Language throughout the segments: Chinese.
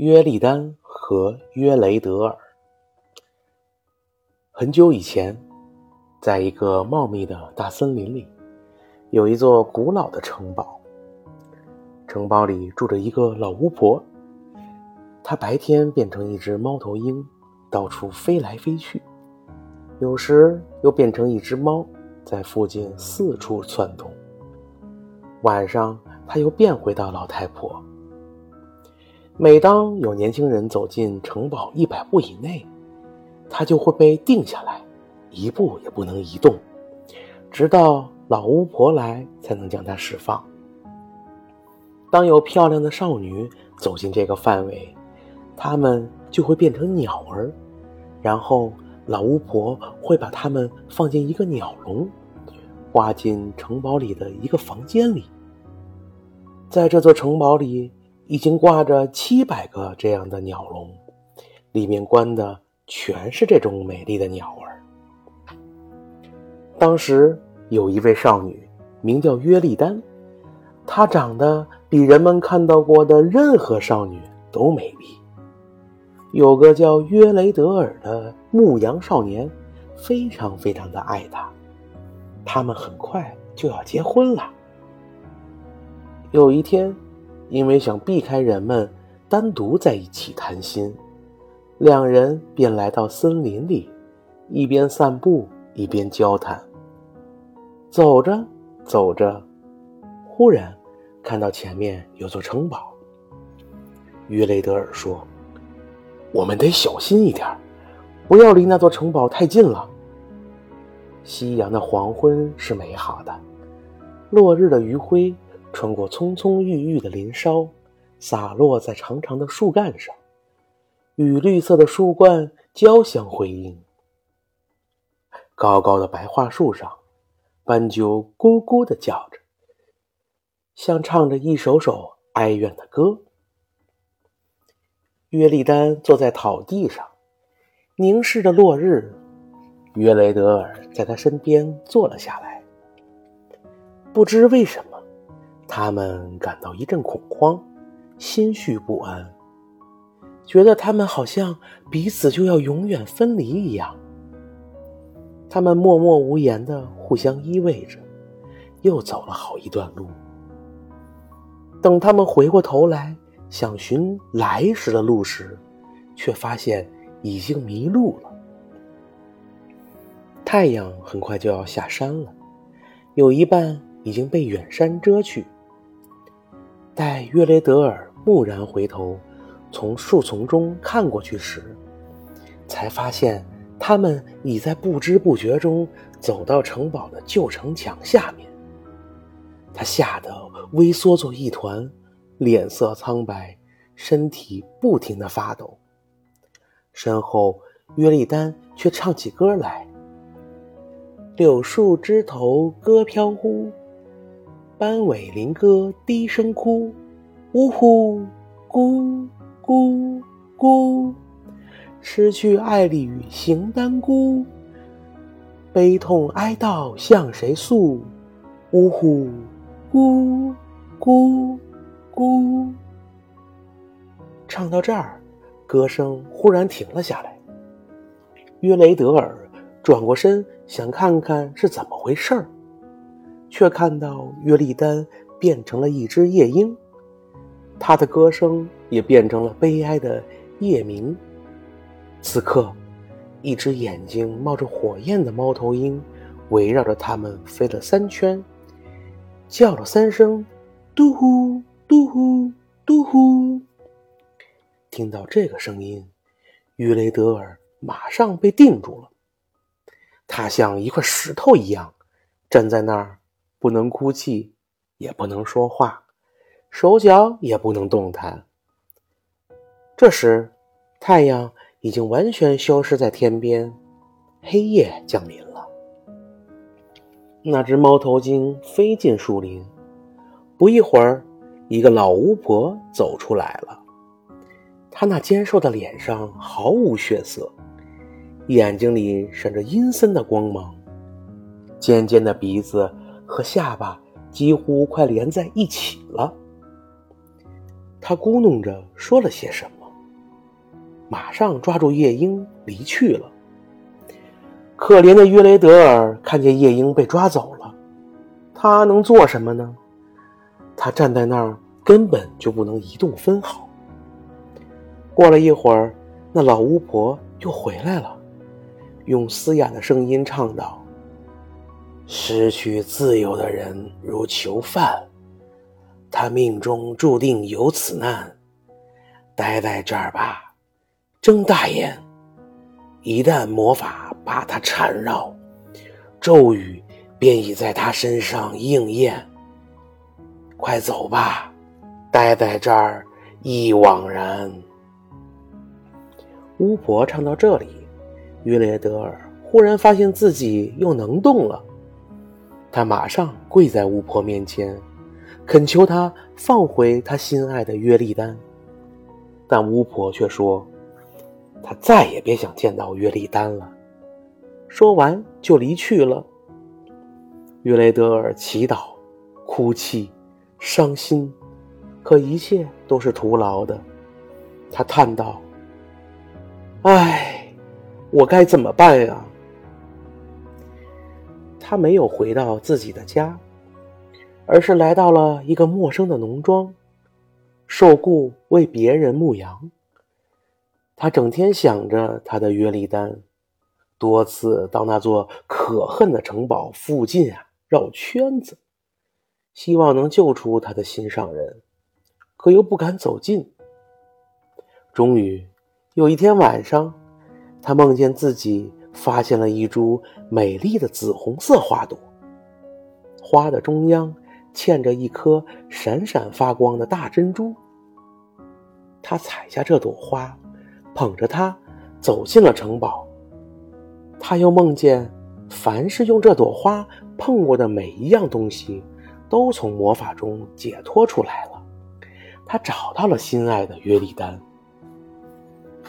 约利丹和约雷德尔。很久以前，在一个茂密的大森林里，有一座古老的城堡。城堡里住着一个老巫婆，她白天变成一只猫头鹰，到处飞来飞去；有时又变成一只猫，在附近四处窜动。晚上，她又变回到老太婆。每当有年轻人走进城堡一百步以内，他就会被定下来，一步也不能移动，直到老巫婆来才能将他释放。当有漂亮的少女走进这个范围，她们就会变成鸟儿，然后老巫婆会把它们放进一个鸟笼，挂进城堡里的一个房间里。在这座城堡里。已经挂着七百个这样的鸟笼，里面关的全是这种美丽的鸟儿。当时有一位少女，名叫约丽丹，她长得比人们看到过的任何少女都美丽。有个叫约雷德尔的牧羊少年，非常非常的爱她，他们很快就要结婚了。有一天。因为想避开人们单独在一起谈心，两人便来到森林里，一边散步一边交谈。走着走着，忽然看到前面有座城堡。约雷德尔说：“我们得小心一点，不要离那座城堡太近了。”夕阳的黄昏是美好的，落日的余晖。穿过葱葱郁郁的林梢，洒落在长长的树干上，与绿色的树冠交相辉映。高高的白桦树上，斑鸠咕咕地叫着，像唱着一首首哀怨的歌。约利丹坐在草地上，凝视着落日。约雷德尔在他身边坐了下来，不知为什么。他们感到一阵恐慌，心绪不安，觉得他们好像彼此就要永远分离一样。他们默默无言的互相依偎着，又走了好一段路。等他们回过头来想寻来时的路时，却发现已经迷路了。太阳很快就要下山了，有一半已经被远山遮去。待约雷德尔蓦然回头，从树丛中看过去时，才发现他们已在不知不觉中走到城堡的旧城墙下面。他吓得微缩作一团，脸色苍白，身体不停地发抖。身后，约利丹却唱起歌来：“柳树枝头歌飘忽。”斑尾林歌低声哭，呜呼，咕咕咕，失去爱侣形单孤，悲痛哀悼向谁诉？呜呼，咕咕咕。唱到这儿，歌声忽然停了下来。约雷德尔转过身，想看看是怎么回事儿。却看到约利丹变成了一只夜莺，他的歌声也变成了悲哀的夜鸣。此刻，一只眼睛冒着火焰的猫头鹰围绕着他们飞了三圈，叫了三声“嘟呼嘟呼嘟呼”。听到这个声音，于雷德尔马上被定住了，他像一块石头一样站在那儿。不能哭泣，也不能说话，手脚也不能动弹。这时，太阳已经完全消失在天边，黑夜降临了。那只猫头鹰飞进树林，不一会儿，一个老巫婆走出来了。她那尖瘦的脸上毫无血色，眼睛里闪着阴森的光芒，尖尖的鼻子。和下巴几乎快连在一起了。他咕哝着说了些什么，马上抓住夜莺离去了。可怜的约雷德尔看见夜莺被抓走了，他能做什么呢？他站在那儿，根本就不能移动分毫。过了一会儿，那老巫婆又回来了，用嘶哑的声音唱道：“失去自由的人如囚犯，他命中注定有此难。待在这儿吧，睁大眼。一旦魔法把他缠绕，咒语便已在他身上应验。快走吧，待在这儿一枉然。”巫婆唱到这里，约列德尔忽然发现自己又能动了。他马上跪在巫婆面前，恳求她放回他心爱的约利丹。但巫婆却说：“他再也别想见到约利丹了。”说完就离去了。约雷德尔祈祷、哭泣、伤心，可一切都是徒劳的。他叹道。唉，我该怎么办呀？他没有回到自己的家，而是来到了一个陌生的农庄，受雇为别人牧羊。他整天想着他的约利丹，多次到那座可恨的城堡附近啊绕圈子，希望能救出他的心上人，可又不敢走近。终于。有一天晚上，他梦见自己发现了一株美丽的紫红色花朵，花的中央嵌着一颗闪闪发光的大珍珠。他采下这朵花，捧着它走进了城堡。他又梦见，凡是用这朵花碰过的每一样东西，都从魔法中解脱出来了。他找到了心爱的约利丹。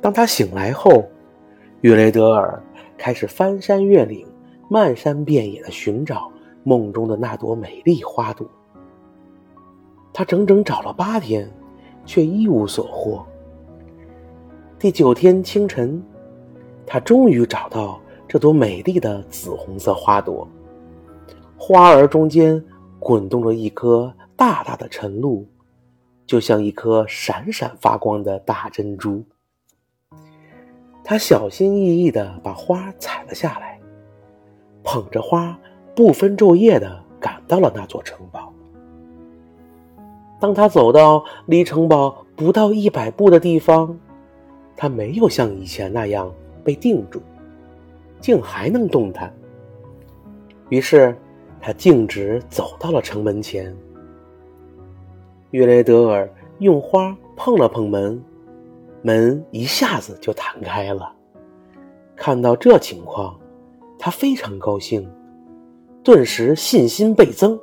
当他醒来后，约雷德尔开始翻山越岭、漫山遍野的寻找梦中的那朵美丽花朵。他整整找了八天，却一无所获。第九天清晨，他终于找到这朵美丽的紫红色花朵，花儿中间滚动着一颗大大的晨露，就像一颗闪闪发光的大珍珠。他小心翼翼地把花采了下来，捧着花，不分昼夜地赶到了那座城堡。当他走到离城堡不到一百步的地方，他没有像以前那样被定住，竟还能动弹。于是，他径直走到了城门前。约雷德尔用花碰了碰门。门一下子就弹开了。看到这情况，他非常高兴，顿时信心倍增。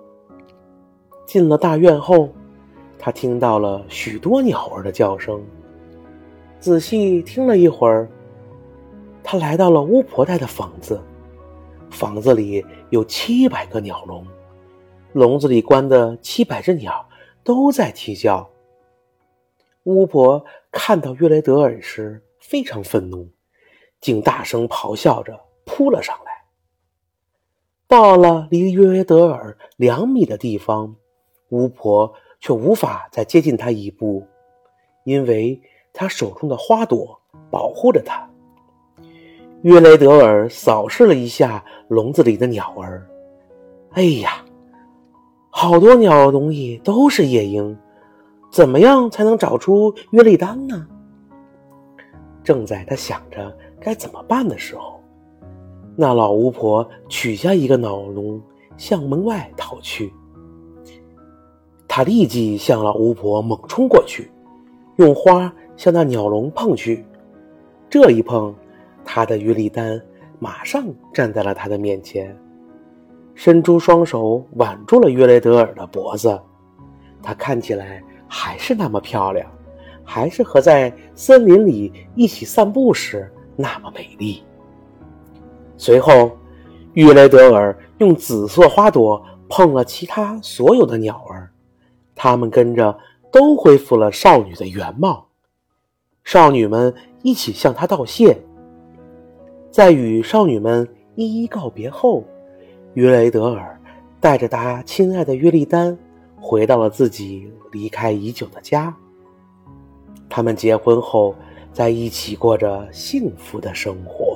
进了大院后，他听到了许多鸟儿的叫声。仔细听了一会儿，他来到了巫婆带的房子。房子里有七百个鸟笼，笼子里关的七百只鸟都在啼叫。巫婆看到约雷德尔时非常愤怒，竟大声咆哮着扑了上来。到了离约雷德尔两米的地方，巫婆却无法再接近他一步，因为他手中的花朵保护着他。约雷德尔扫视了一下笼子里的鸟儿，哎呀，好多鸟笼里都是夜莺。怎么样才能找出约利丹呢？正在他想着该怎么办的时候，那老巫婆取下一个鸟笼，向门外逃去。他立即向老巫婆猛冲过去，用花向那鸟笼碰去。这一碰，他的约利丹马上站在了他的面前，伸出双手挽住了约雷德尔的脖子。他看起来。还是那么漂亮，还是和在森林里一起散步时那么美丽。随后，玉雷德尔用紫色花朵碰了其他所有的鸟儿，它们跟着都恢复了少女的原貌。少女们一起向他道谢。在与少女们一一告别后，约雷德尔带着他亲爱的约利丹回到了自己离开已久的家。他们结婚后，在一起过着幸福的生活。